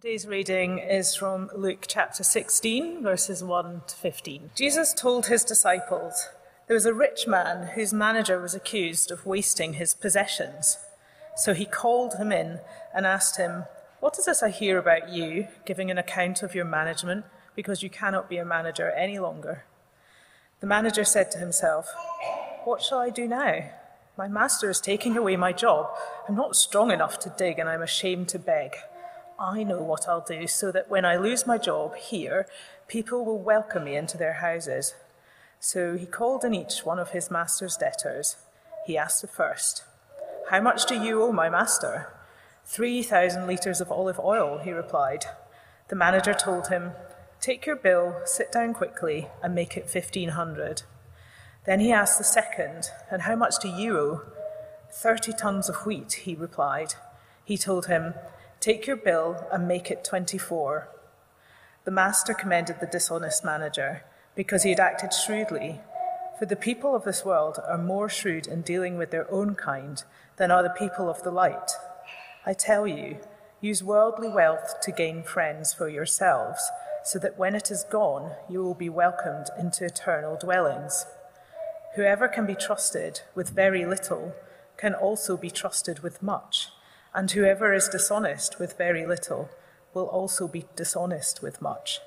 Today's reading is from Luke chapter 16, verses 1 to 15. Jesus told his disciples, There was a rich man whose manager was accused of wasting his possessions. So he called him in and asked him, What is this I hear about you, giving an account of your management, because you cannot be a manager any longer? The manager said to himself, What shall I do now? My master is taking away my job. I'm not strong enough to dig, and I'm ashamed to beg. I know what I'll do so that when I lose my job here, people will welcome me into their houses. So he called in each one of his master's debtors. He asked the first, How much do you owe my master? Three thousand litres of olive oil, he replied. The manager told him, Take your bill, sit down quickly, and make it fifteen hundred. Then he asked the second, And how much do you owe? Thirty tons of wheat, he replied. He told him, Take your bill and make it 24. The master commended the dishonest manager because he had acted shrewdly. For the people of this world are more shrewd in dealing with their own kind than are the people of the light. I tell you, use worldly wealth to gain friends for yourselves, so that when it is gone, you will be welcomed into eternal dwellings. Whoever can be trusted with very little can also be trusted with much and whoever is dishonest with very little will also be dishonest with much.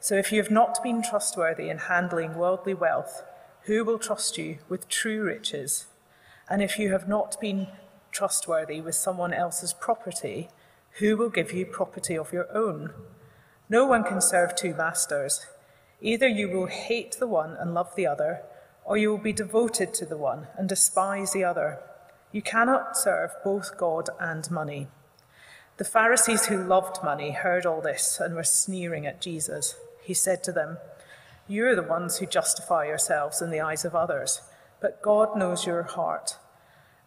So if you have not been trustworthy in handling worldly wealth, who will trust you with true riches? And if you have not been trustworthy with someone else's property, who will give you property of your own? No one can serve two masters. Either you will hate the one and love the other, or you will be devoted to the one and despise the other. You cannot serve both God and money. The Pharisees who loved money heard all this and were sneering at Jesus. He said to them, You are the ones who justify yourselves in the eyes of others, but God knows your heart.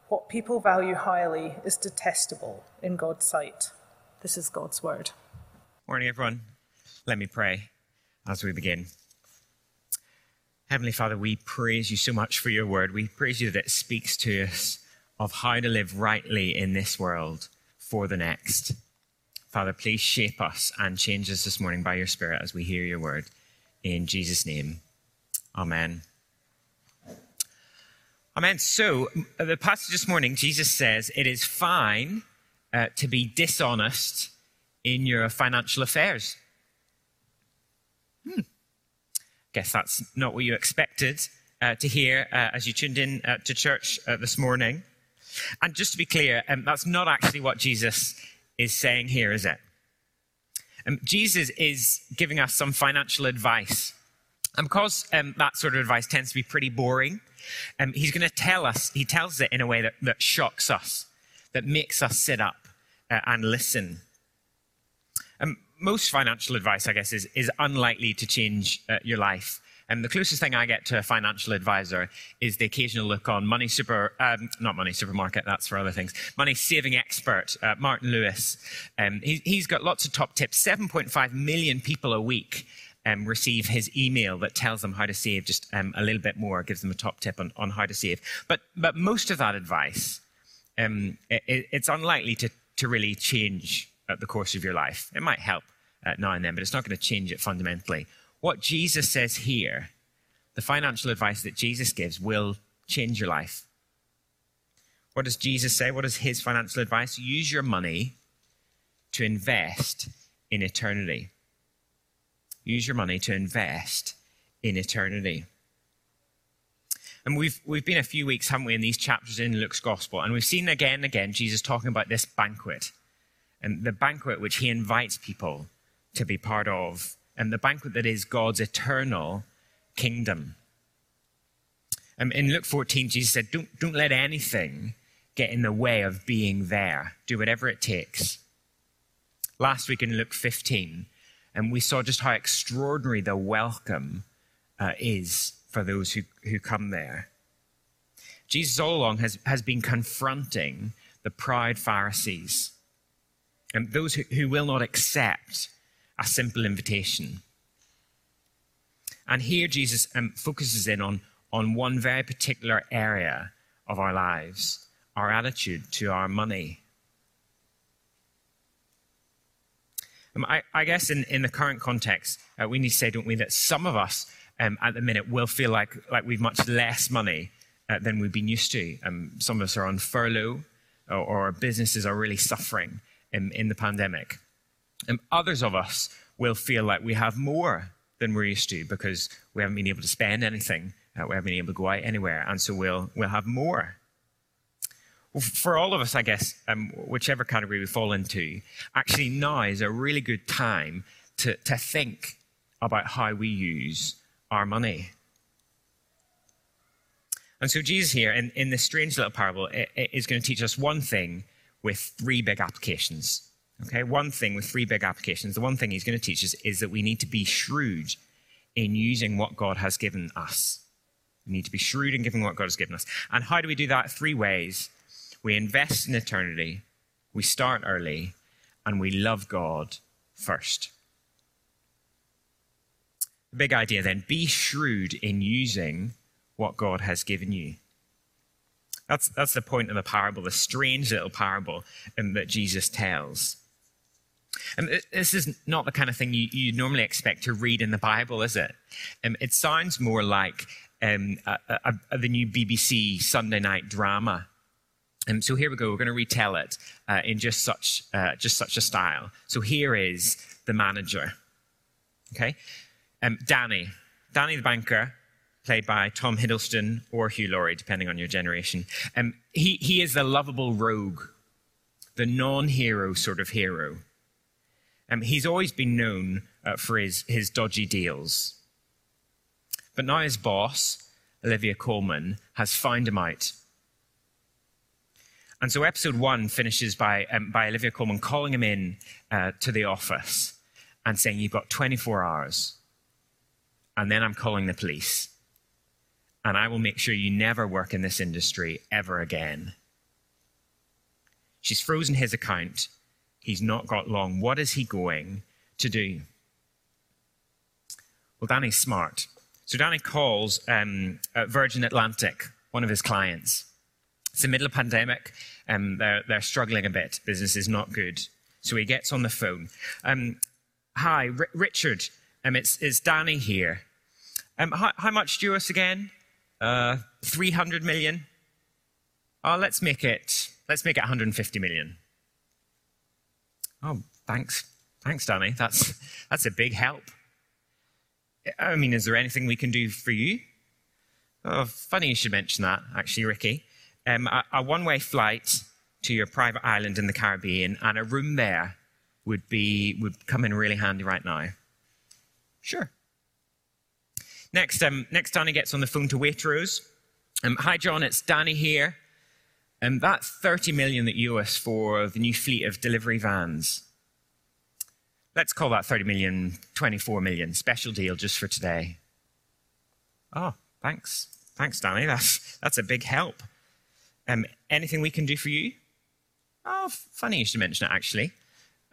What people value highly is detestable in God's sight. This is God's word. Morning, everyone. Let me pray as we begin. Heavenly Father, we praise you so much for your word. We praise you that it speaks to us of how to live rightly in this world for the next. Father, please shape us and change us this morning by your Spirit as we hear your word. In Jesus' name, Amen. Amen. So, the passage this morning, Jesus says it is fine uh, to be dishonest in your financial affairs. Hmm. Guess that's not what you expected uh, to hear uh, as you tuned in uh, to church uh, this morning. And just to be clear, um, that's not actually what Jesus is saying here, is it? Um, Jesus is giving us some financial advice. And because um, that sort of advice tends to be pretty boring, um, he's going to tell us, he tells it in a way that, that shocks us, that makes us sit up uh, and listen. Um, most financial advice, I guess, is, is unlikely to change uh, your life. And the closest thing I get to a financial advisor is the occasional look on Money Super, um, not Money Supermarket, that's for other things, Money Saving Expert, uh, Martin Lewis. Um, he, he's got lots of top tips. 7.5 million people a week um, receive his email that tells them how to save just um, a little bit more, gives them a top tip on, on how to save. But, but most of that advice, um, it, it's unlikely to, to really change the course of your life. It might help uh, now and then, but it's not going to change it fundamentally what Jesus says here, the financial advice that Jesus gives, will change your life. What does Jesus say? What is his financial advice? Use your money to invest in eternity. Use your money to invest in eternity. And we've, we've been a few weeks, haven't we, in these chapters in Luke's gospel, and we've seen again and again Jesus talking about this banquet, and the banquet which he invites people to be part of and the banquet that is God's eternal kingdom. Um, in Luke 14, Jesus said, don't, don't let anything get in the way of being there. Do whatever it takes. Last week in Luke 15, and um, we saw just how extraordinary the welcome uh, is for those who, who come there. Jesus all along has, has been confronting the proud Pharisees and those who, who will not accept a simple invitation. And here Jesus um, focuses in on, on one very particular area of our lives our attitude to our money. Um, I, I, guess in, in the current context, uh, we need to say, don't we, that some of us um, at the minute will feel like, like we've much less money uh, than we've been used to. Um, some of us are on furlough, or, or businesses are really suffering in, in the pandemic. And others of us will feel like we have more than we're used to because we haven't been able to spend anything, uh, we haven't been able to go out anywhere, and so we'll, we'll have more. Well, for all of us, I guess, um, whichever category we fall into, actually now is a really good time to, to think about how we use our money. And so Jesus here, in, in this strange little parable, is going to teach us one thing with three big applications. Okay, one thing with three big applications. The one thing he's going to teach us is that we need to be shrewd in using what God has given us. We need to be shrewd in giving what God has given us. And how do we do that? Three ways. We invest in eternity, we start early, and we love God first. The big idea then be shrewd in using what God has given you. That's, that's the point of the parable, the strange little parable um, that Jesus tells. And this is not the kind of thing you, you normally expect to read in the Bible, is it? Um, it sounds more like um, a, a, a, the new BBC Sunday night drama. Um, so here we go. We're going to retell it uh, in just such, uh, just such a style. So here is the manager. Okay, um, Danny, Danny the banker, played by Tom Hiddleston or Hugh Laurie, depending on your generation. Um, he, he is the lovable rogue, the non hero sort of hero. Um, he's always been known uh, for his, his dodgy deals. But now his boss, Olivia Colman, has found him out. And so episode one finishes by, um, by Olivia Colman calling him in uh, to the office and saying, You've got 24 hours. And then I'm calling the police and I will make sure you never work in this industry ever again. She's frozen his account. He's not got long. What is he going to do? Well, Danny's smart. So Danny calls um, Virgin Atlantic, one of his clients. It's the middle of pandemic. Um, they're, they're struggling a bit. Business is not good. So he gets on the phone. Um, Hi, R- Richard. Um, it's, it's Danny here. Um, how, how, much do us again? Uh, 300 million. Oh, let's make it, let's make it 150 million. Oh, thanks. Thanks, Danny. That's, that's a big help. I mean, is there anything we can do for you? Oh, funny you should mention that, actually, Ricky. Um, a, a one way flight to your private island in the Caribbean and a room there would, be, would come in really handy right now. Sure. Next, um, next Danny gets on the phone to Waitrose. Um, Hi, John, it's Danny here. Um, that 30 million that you us for the new fleet of delivery vans. Let's call that 30 million, 24 million. Special deal just for today. Oh, thanks. Thanks, Danny. That's, that's a big help. Um, anything we can do for you? Oh, funny you should mention it, actually.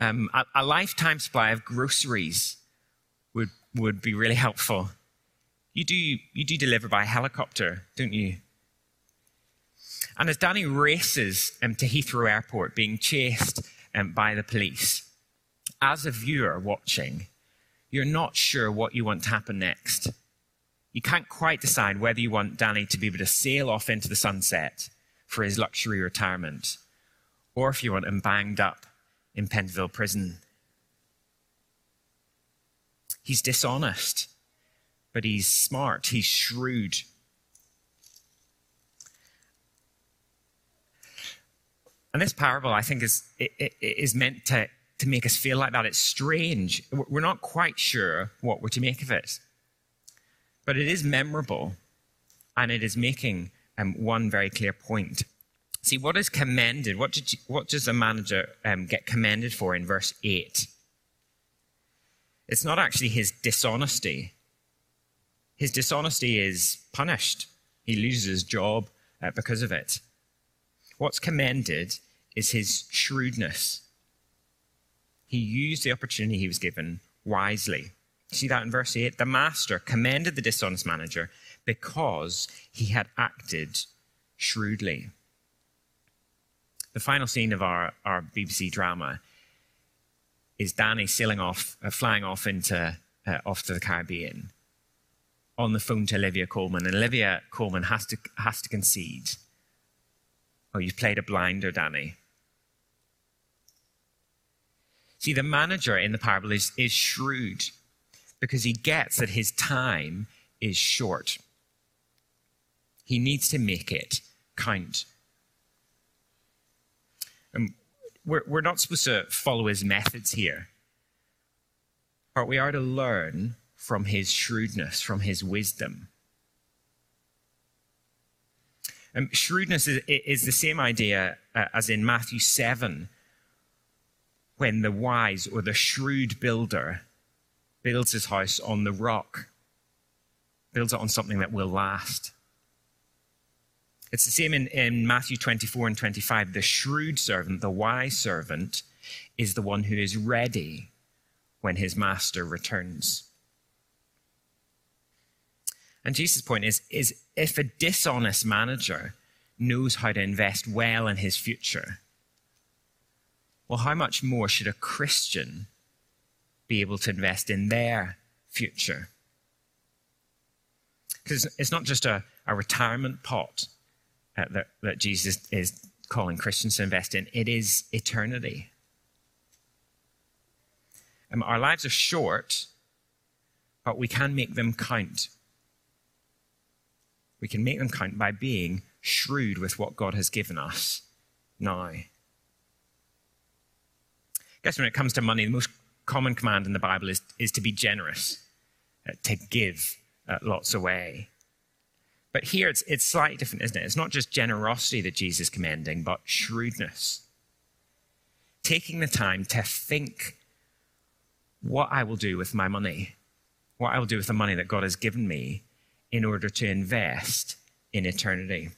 Um, a, a lifetime supply of groceries would, would be really helpful. You do, you do deliver by helicopter, don't you? And as Danny races um, to Heathrow Airport, being chased um, by the police, as a viewer watching, you're not sure what you want to happen next. You can't quite decide whether you want Danny to be able to sail off into the sunset for his luxury retirement, or if you want him banged up in Pentonville prison. He's dishonest but he's smart, he's shrewd. And this parable, I think, is, is meant to, to make us feel like that. It's strange. We're not quite sure what we're to make of it. But it is memorable, and it is making um, one very clear point. See, what is commended? What, you, what does a manager um, get commended for in verse 8? It's not actually his dishonesty, his dishonesty is punished. He loses his job uh, because of it. What's commended is his shrewdness. He used the opportunity he was given wisely. See that in verse 8? The master commended the dishonest manager because he had acted shrewdly. The final scene of our, our BBC drama is Danny sailing off, uh, flying off into uh, off to the Caribbean, on the phone to Olivia Colman. and Olivia Colman has to has to concede. Oh, you've played a blinder, Danny. See, the manager in the parable is, is shrewd because he gets that his time is short. He needs to make it count. And we're, we're not supposed to follow his methods here, but we are to learn from his shrewdness, from his wisdom. Um, shrewdness is, is, the same idea uh, as in Matthew 7, when the wise or the shrewd builder builds his house on the rock, builds it on something that will last. It's the same in, in Matthew 24 and 25. The shrewd servant, the wise servant, is the one who is ready when his master returns. And Jesus' point is, is if a dishonest manager knows how to invest well in his future, well, how much more should a Christian be able to invest in their future? Because it's not just a, a retirement pot uh, that, that Jesus is calling Christians to invest in, it is eternity. Um, our lives are short, but we can make them count. We can make them count by being shrewd with what God has given us now. I guess when it comes to money, the most common command in the Bible is, is to be generous, uh, to give uh, lots away. But here it's, it's slightly different, isn't it? It's not just generosity that Jesus is commending, but shrewdness. Taking the time to think what I will do with my money, what I will do with the money that God has given me in order to invest in eternity.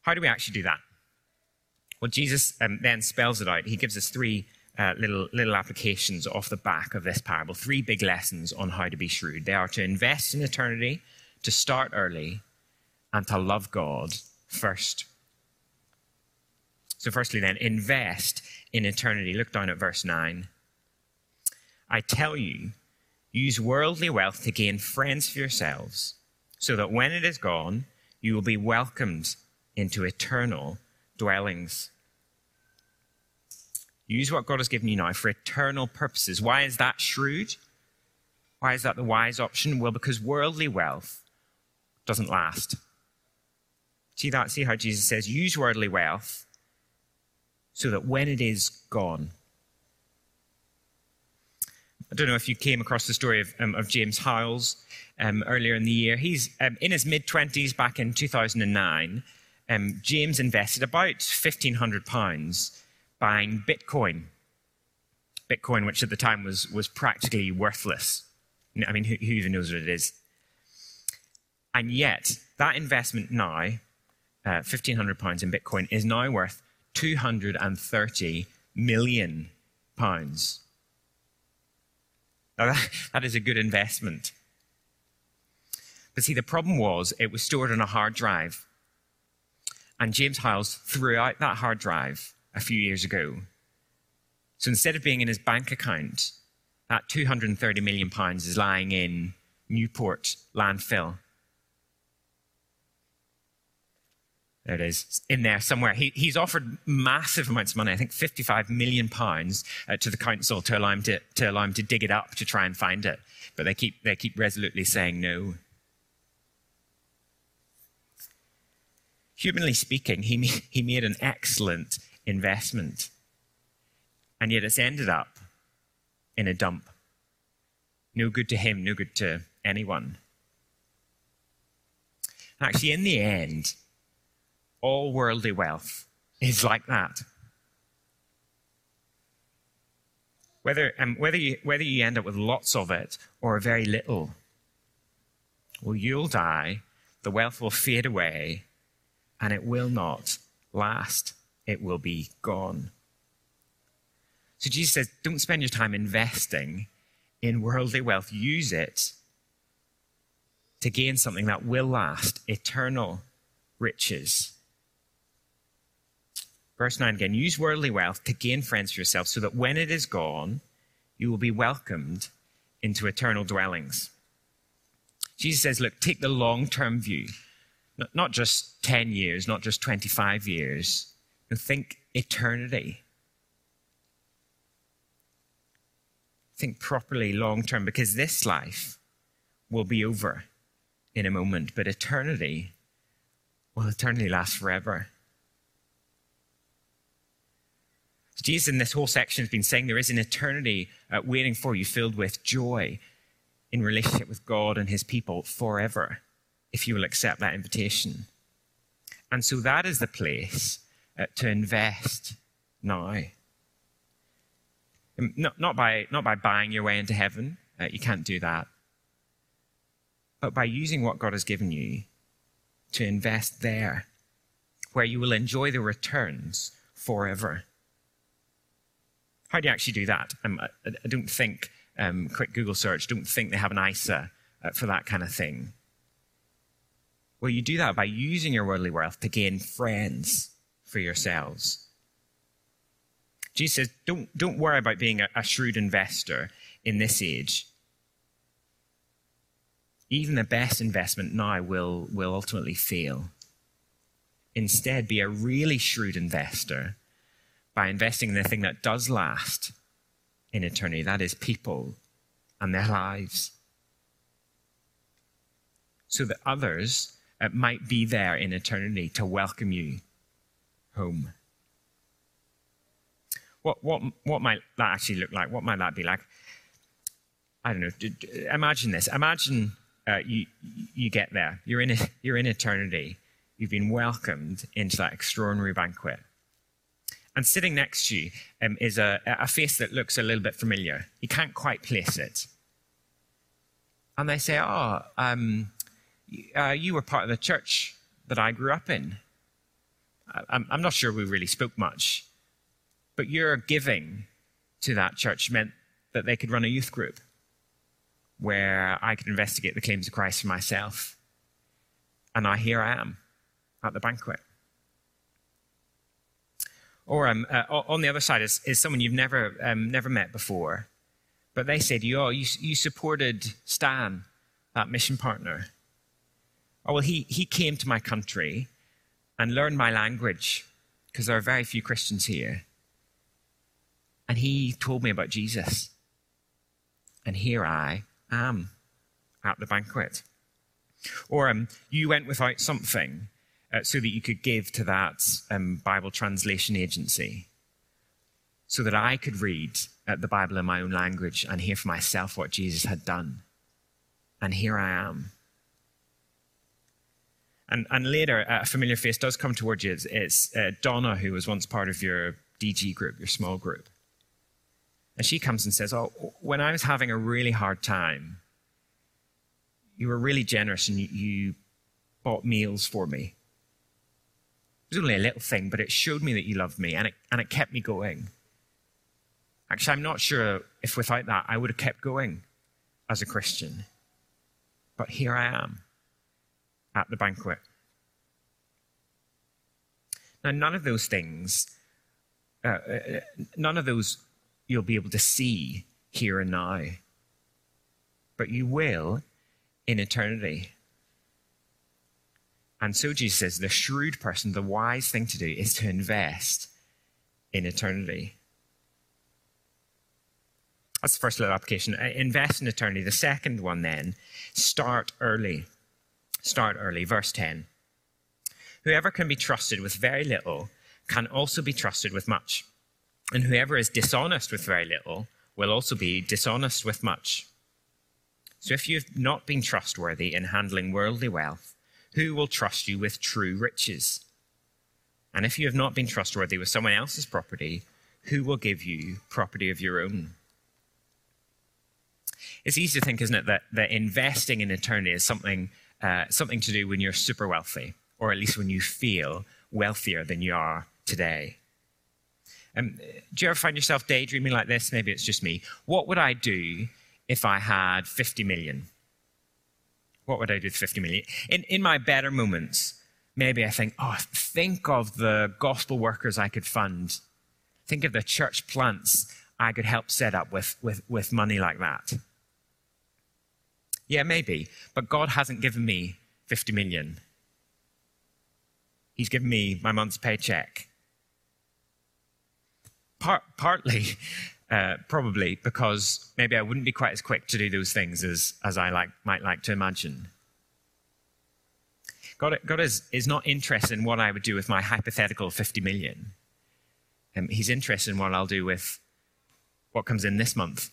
How do we actually do that? Well, Jesus um, then spells it out. He gives us three uh, little, little applications off the back of this parable, three big lessons on how to be shrewd. They are to invest in eternity, to start early, and to love God first. So, firstly, then, invest in eternity. Look down at verse 9. I tell you, Use worldly wealth to gain friends for yourselves, so that when it is gone, you will be welcomed into eternal dwellings. Use what God has given you now for eternal purposes. Why is that shrewd? Why is that the wise option? Well, because worldly wealth doesn't last. See that? See how Jesus says, use worldly wealth so that when it is gone, I don't know if you came across the story of, um, of James Howells um, earlier in the year. He's um, in his mid 20s back in 2009. Um, James invested about £1,500 buying Bitcoin. Bitcoin, which at the time was, was practically worthless. I mean, who, who even knows what it is? And yet, that investment now, uh, £1,500 in Bitcoin, is now worth £230 million. Now, that, that is a good investment. But see, the problem was it was stored on a hard drive. And James Howells threw out that hard drive a few years ago. So instead of being in his bank account, that £230 million is lying in Newport landfill. There it is, in there somewhere. He, he's offered massive amounts of money, I think 55 million pounds uh, to the council to allow, him to, to allow him to dig it up to try and find it. But they keep, they keep resolutely saying no. Humanly speaking, he, he made an excellent investment. And yet it's ended up in a dump. No good to him, no good to anyone. Actually, in the end, all worldly wealth is like that. Whether, um, whether, you, whether you end up with lots of it or very little, well, you'll die, the wealth will fade away, and it will not last. It will be gone. So Jesus says, don't spend your time investing in worldly wealth. Use it to gain something that will last, eternal riches. Verse 9 again use worldly wealth to gain friends for yourself, so that when it is gone, you will be welcomed into eternal dwellings. Jesus says, look, take the long term view, not, just 10 years, not just 25 years. No, think eternity. Think properly long term, because this life will be over in a moment, but eternity will eternally last forever. Jesus, in this whole section, has been saying there is an eternity uh, waiting for you filled with joy in relationship with God and his people forever if you will accept that invitation. And so that is the place uh, to invest now. Um, not, not, by, not by buying your way into heaven, uh, you can't do that, but by using what God has given you to invest there, where you will enjoy the returns forever. How do you actually do that? Um, I, I, don't think, um, quick Google search, don't think they have an ISA uh, for that kind of thing. Well, you do that by using your worldly wealth to gain friends for yourselves. Jesus says, don't, don't worry about being a, a shrewd investor in this age. Even the best investment now will, will ultimately fail. Instead, be a really shrewd investor by investing in the thing that does last in eternity that is, people and their lives. So that others uh, might be there in eternity to welcome you home. What, what, what might that actually look like? What might that be like? I don't know. Imagine this. Imagine uh, you, you get there. You're in, a, you're in eternity. You've been welcomed into that extraordinary banquet. And sitting next to you um, is a, a face that looks a little bit familiar. You can't quite place it. And they say, Oh, um, uh, you were part of the church that I grew up in. I'm, I'm not sure we really spoke much, but your giving to that church meant that they could run a youth group where I could investigate the claims of Christ for myself. And now here I am at the banquet. Or um, uh, on the other side is, is someone you've never, um, never met before, but they said, you, oh, you, you supported Stan, that mission partner. Oh, well, he, he came to my country and learned my language because there are very few Christians here. And he told me about Jesus. And here I am at the banquet. Or um, you went without something uh, so that you could give to that um, Bible translation agency, so that I could read uh, the Bible in my own language and hear for myself what Jesus had done. And here I am. And, and later, a familiar face does come towards you. It's, it's uh, Donna, who was once part of your DG group, your small group. And she comes and says, Oh, when I was having a really hard time, you were really generous and you, you bought meals for me. It was only a little thing, but it showed me that you loved me and it, and it kept me going. Actually, I'm not sure if without that I would have kept going as a Christian. But here I am at the banquet. Now, none of those things, uh, uh none of those you'll be able to see here and now. But you will in eternity. And so Jesus says the shrewd person, the wise thing to do is to invest in eternity. That's the first little application. Uh, invest in eternity. The second one, then, start early. Start early. Verse 10. Whoever can be trusted with very little can also be trusted with much. And whoever is dishonest with very little will also be dishonest with much. So if you've not been trustworthy in handling worldly wealth, who will trust you with true riches? And if you have not been trustworthy with someone else's property, who will give you property of your own? It's easy to think, isn't it, that, that investing in eternity is something, uh, something to do when you're super wealthy, or at least when you feel wealthier than you are today. Um, do you ever find yourself daydreaming like this? Maybe it's just me. What would I do if I had 50 million? What would I do with 50 million? In, in my better moments, maybe I think, oh, think of the gospel workers I could fund. Think of the church plants I could help set up with, with, with money like that. Yeah, maybe, but God hasn't given me 50 million. He's given me my month's paycheck. Part, partly, uh, probably because maybe I wouldn't be quite as quick to do those things as, as I like, might like to imagine. God, God is, is not interested in what I would do with my hypothetical 50 million. Um, he's interested in what I'll do with what comes in this month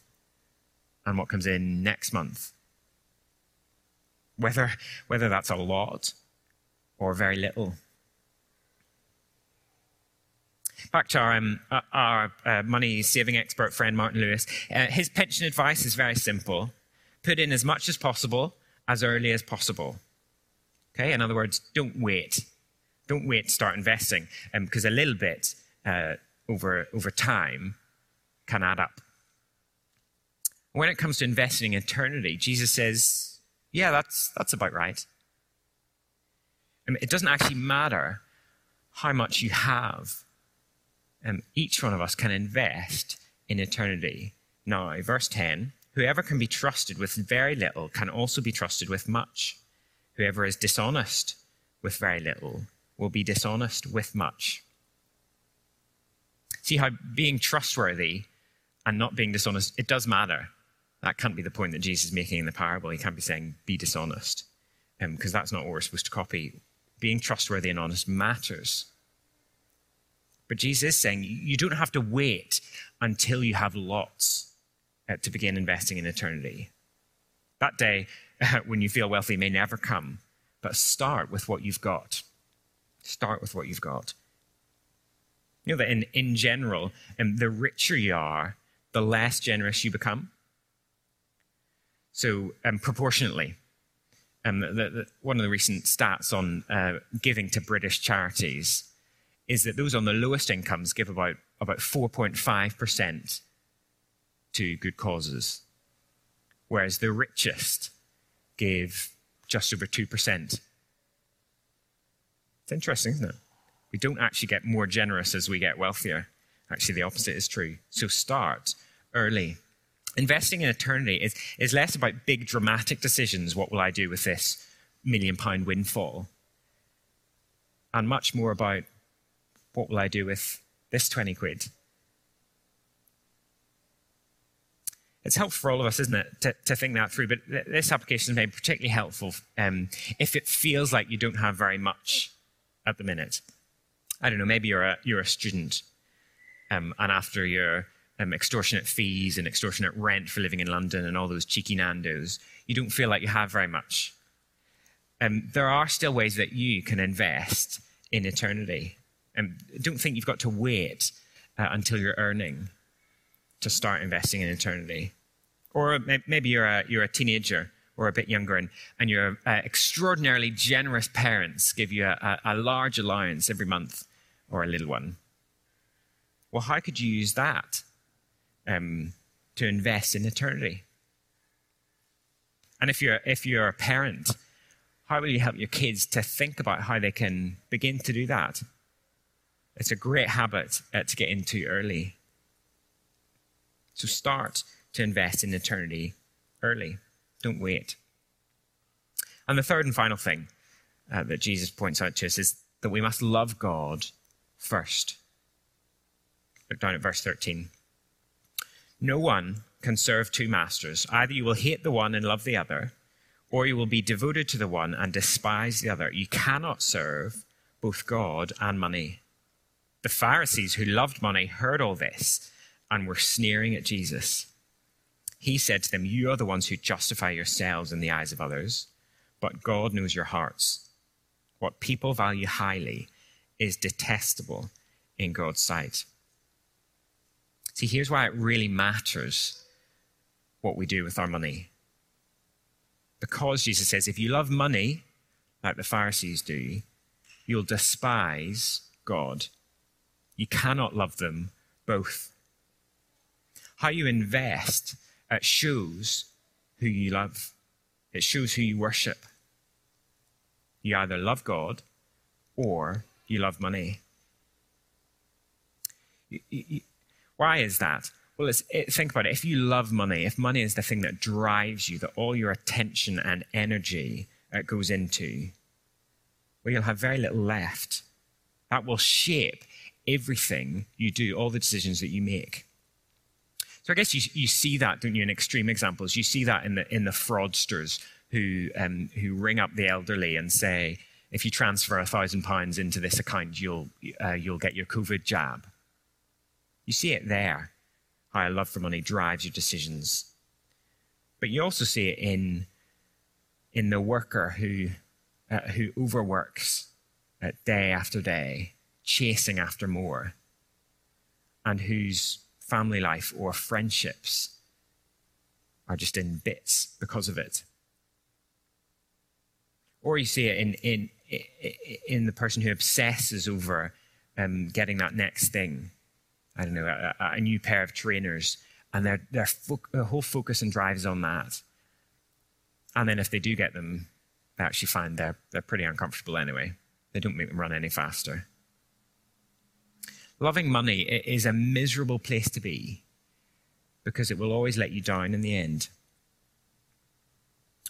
and what comes in next month. Whether, whether that's a lot or very little. Back to our, um, our uh, money saving expert friend, Martin Lewis. Uh, his pension advice is very simple put in as much as possible, as early as possible. Okay, in other words, don't wait. Don't wait to start investing because um, a little bit uh, over, over time can add up. When it comes to investing in eternity, Jesus says, yeah, that's, that's about right. I mean, it doesn't actually matter how much you have. Um, each one of us can invest in eternity. Now, verse 10 whoever can be trusted with very little can also be trusted with much. Whoever is dishonest with very little will be dishonest with much. See how being trustworthy and not being dishonest, it does matter. That can't be the point that Jesus is making in the parable. He can't be saying, be dishonest, because um, that's not what we're supposed to copy. Being trustworthy and honest matters. But Jesus is saying you don't have to wait until you have lots uh, to begin investing in eternity. That day when you feel wealthy may never come, but start with what you've got. Start with what you've got. You know that in, in general, um, the richer you are, the less generous you become. So, um, proportionately, um, the, the, one of the recent stats on uh, giving to British charities is that those on the lowest incomes give about, about 4.5% to good causes, whereas the richest gave just over 2%. It's interesting, isn't it? We don't actually get more generous as we get wealthier. Actually, the opposite is true. So start early. Investing in eternity is, is less about big dramatic decisions what will I do with this million pound windfall? And much more about what will I do with this 20 quid? it's helpful for all of us, isn't it, to, to think that through. But th- this application is made particularly helpful um, if it feels like you don't have very much at the minute. I don't know, maybe you're a, you're a student, um, and after your um, extortionate fees and extortionate rent for living in London and all those cheeky Nandos, you don't feel like you have very much. Um, there are still ways that you can invest in eternity. And um, don't think you've got to wait uh, until you're earning to start investing in eternity. Or maybe you're a, you're a teenager or a bit younger and, and your uh, extraordinarily generous parents give you a, a, large allowance every month or a little one. Well, how could you use that um, to invest in eternity? And if you're, if you're a parent, how will you help your kids to think about how they can begin to do that? It's a great habit uh, to get into early. So start to invest in eternity early. Don't wait. And the third and final thing uh, that Jesus points out to us is that we must love God first. Look down at verse 13. No one can serve two masters. Either you will hate the one and love the other, or you will be devoted to the one and despise the other. You cannot serve both God and money. The Pharisees who loved money heard all this and were sneering at Jesus. He said to them, You are the ones who justify yourselves in the eyes of others, but God knows your hearts. What people value highly is detestable in God's sight. See, here's why it really matters what we do with our money. Because Jesus says, if you love money, like the Pharisees do, you'll despise God. You cannot love them both. How you invest it shows who you love, it shows who you worship. You either love God or you love money. Why is that? Well, it, think about it. If you love money, if money is the thing that drives you, that all your attention and energy uh, goes into, well, you'll have very little left. That will shape everything you do, all the decisions that you make. So I guess you, you see that, don't you, in extreme examples. You see that in the, in the fraudsters who, um, who ring up the elderly and say, if you transfer a thousand pounds into this account, you'll, uh, you'll get your COVID jab. You see it there, how a love for money drives your decisions. But you also see it in, in the worker who, uh, who overworks uh, day after day, chasing after more, and whose family life or friendships are just in bits because of it. Or you see it in, in, in the person who obsesses over um, getting that next thing I don't know, a, a new pair of trainers, and their, their, fo- their whole focus and drive is on that. And then if they do get them, they actually find they're, they're pretty uncomfortable anyway. They don't make them run any faster. Loving money is a miserable place to be because it will always let you down in the end.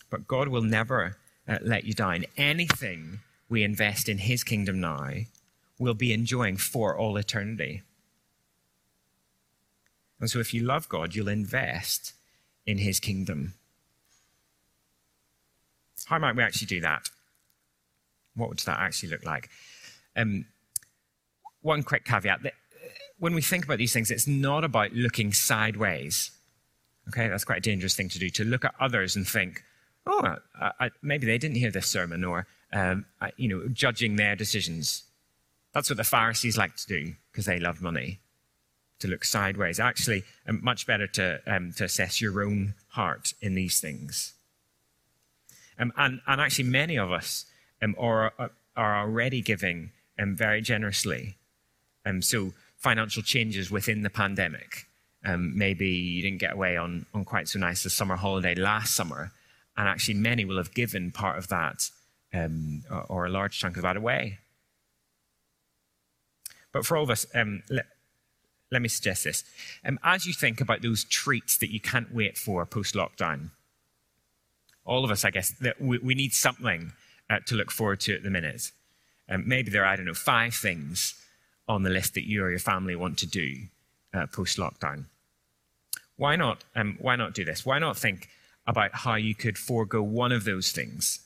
But God will never uh, let you down. Anything we invest in His kingdom now will be enjoying for all eternity. And so, if you love God, you'll invest in his kingdom. How might we actually do that? What would that actually look like? Um, one quick caveat that uh, when we think about these things, it's not about looking sideways. Okay, that's quite a dangerous thing to do, to look at others and think, oh, I, I, maybe they didn't hear this sermon, or, um, I, you know, judging their decisions. That's what the Pharisees like to do because they love money to look sideways. Actually, um, much better to, um, to assess your own heart in these things. Um, and, and actually, many of us um, are, are already giving um, very generously. Um, so, financial changes within the pandemic. maybe you didn't get away on, on quite so nice a summer holiday last summer, and actually, many will have given part of that or, or, a large chunk of that away. But for all of us, let, let me suggest this. Um, as you think about those treats that you can't wait for post lockdown, all of us, I guess, we, we need something uh, to look forward to at the minute. Um, maybe there are, I don't know, five things on the list that you or your family want to do uh, post lockdown. Why not? Um, why not do this? Why not think about how you could forego one of those things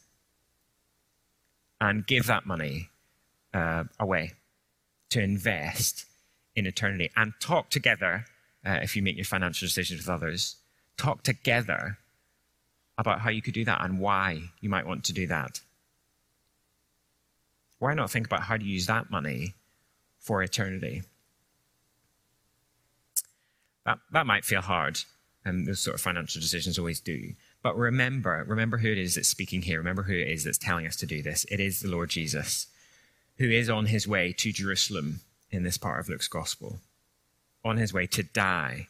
and give that money uh, away to invest in eternity and talk together uh, if you make your financial decisions with others. Talk together about how you could do that and why you might want to do that. Why not think about how to use that money for eternity? That, that might feel hard, and those sort of financial decisions always do. But remember, remember who it is that's speaking here. Remember who it is that's telling us to do this. It is the Lord Jesus, who is on his way to Jerusalem in this part of Luke's gospel on his way to die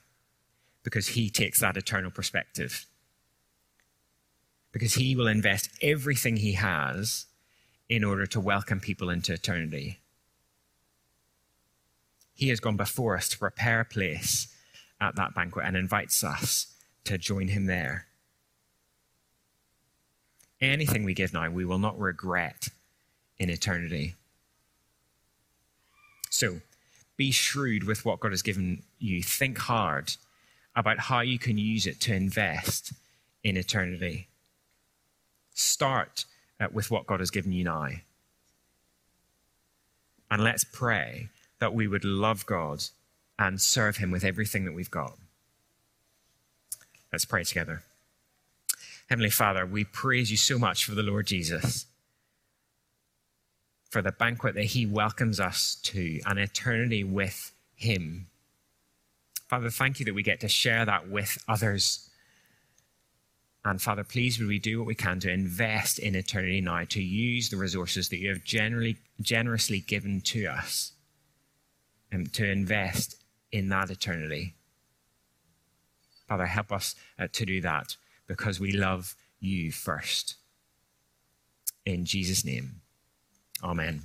because he takes that eternal perspective. Because he will invest everything he has in order to welcome people into eternity. He has gone before us to prepare a place at that banquet and invites us to join him there. Anything we give now, we will not regret in eternity. So be shrewd with what God has given you. Think hard about how you can use it to invest in eternity. Start uh, with what God has given you now. And let's pray that we would love God and serve Him with everything that we've got. Let's pray together. Heavenly Father, we praise you so much for the Lord Jesus for the banquet that he welcomes us to, an eternity with him. Father, thank you that we get to share that with others. And Father, please would we do what we can to invest in eternity now, to use the resources that you have generally, generously given to us, and to invest in that eternity. Father, help us uh, to do that because we love you first. In Jesus' name. Amen.